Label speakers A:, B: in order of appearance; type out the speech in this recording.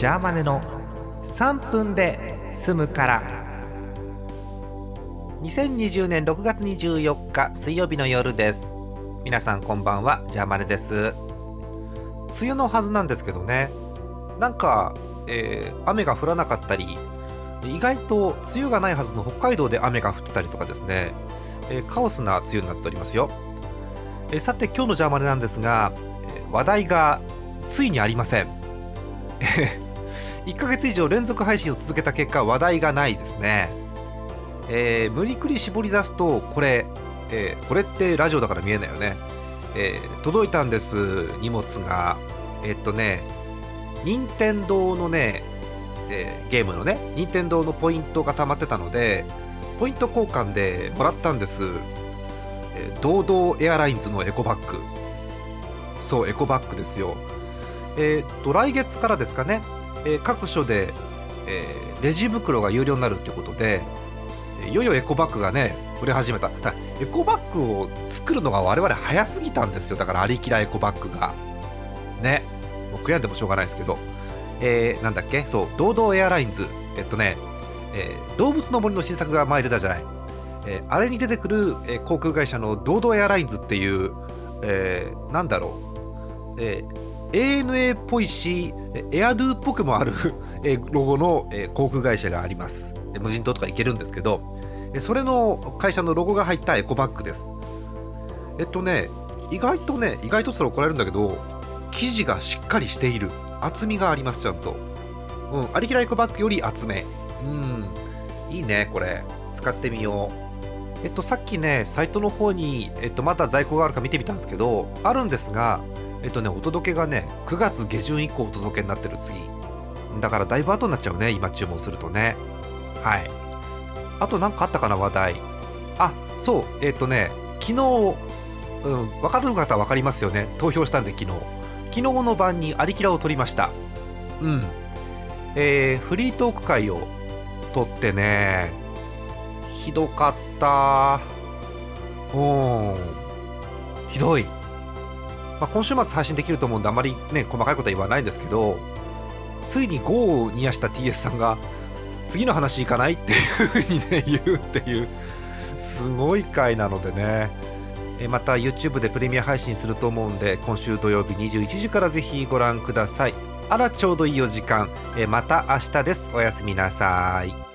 A: ジャーマネの3分で済むから。2020年6月24日水曜日の夜です。皆さんこんばんはジャーマネです。梅雨のはずなんですけどね。なんか、えー、雨が降らなかったり意外と梅雨がないはずの北海道で雨が降ってたりとかですね、えー、カオスな梅雨になっておりますよ、えー、さて今日のジャーマネなんですが、え話題がついにありません。1ヶ月以上連続配信を続けた結果話題がないですね、えー、無理くり絞り出すとこれ、えー、これってラジオだから見えないよね、えー、届いたんです荷物が。えっとね任天堂のね、えゲームのね任天堂のポイントが溜まってたのでポイント交換でもらったんです、え堂々エアラインズのエコバッグ。そうエコバッグですよ。えー、と来月からですかね、えー、各所で、えー、レジ袋が有料になるってことでいよいよエコバッグがね売れ始めた。だエコバッグを作るのが我々早すぎたんですよ。だからありきらエコバッグが。ね。もう悔やんでもしょうがないですけど、えー、なんだっけ？そう堂々エアラインズ。えっとね、えー、動物の森の新作が前出たじゃない、えー、あれに出てくる、えー、航空会社の堂々エアラインズっていう、えー、なんだろう、えー ANA っぽいしエアドゥっぽくもある ロゴの航空会社があります。無人島とか行けるんですけどそれの会社のロゴが入ったエコバッグです。えっとね意外とね意外とったら怒られるんだけど生地がしっかりしている。厚みがありますちゃんと。うんありきらエコバッグより厚め。うん。いいねこれ。使ってみよう。えっとさっきねサイトの方に、えっと、まだ在庫があるか見てみたんですけどあるんですがえっとねお届けがね9月下旬以降お届けになってる次。だからだいぶ後になっちゃうね今注文するとね。はい。あと何かあったかな話題。あそう。えっとね昨日うん分かる方は分かりますよね。投票したんで昨日。昨日の晩にアリキラを取りました。うん。えー、フリートーク会を取ってねひどかった。うん。ひどい。まあ、今週末配信できると思うんであまりね細かいことは言わないんですけどついに GO を煮やした TS さんが次の話いかないっていうふうにね言うっていうすごい回なのでね。えまた YouTube でプレミア配信すると思うんで今週土曜日21時からぜひご覧ください。あらちょうどいいお時間。えまた明日です。おやすみなさい。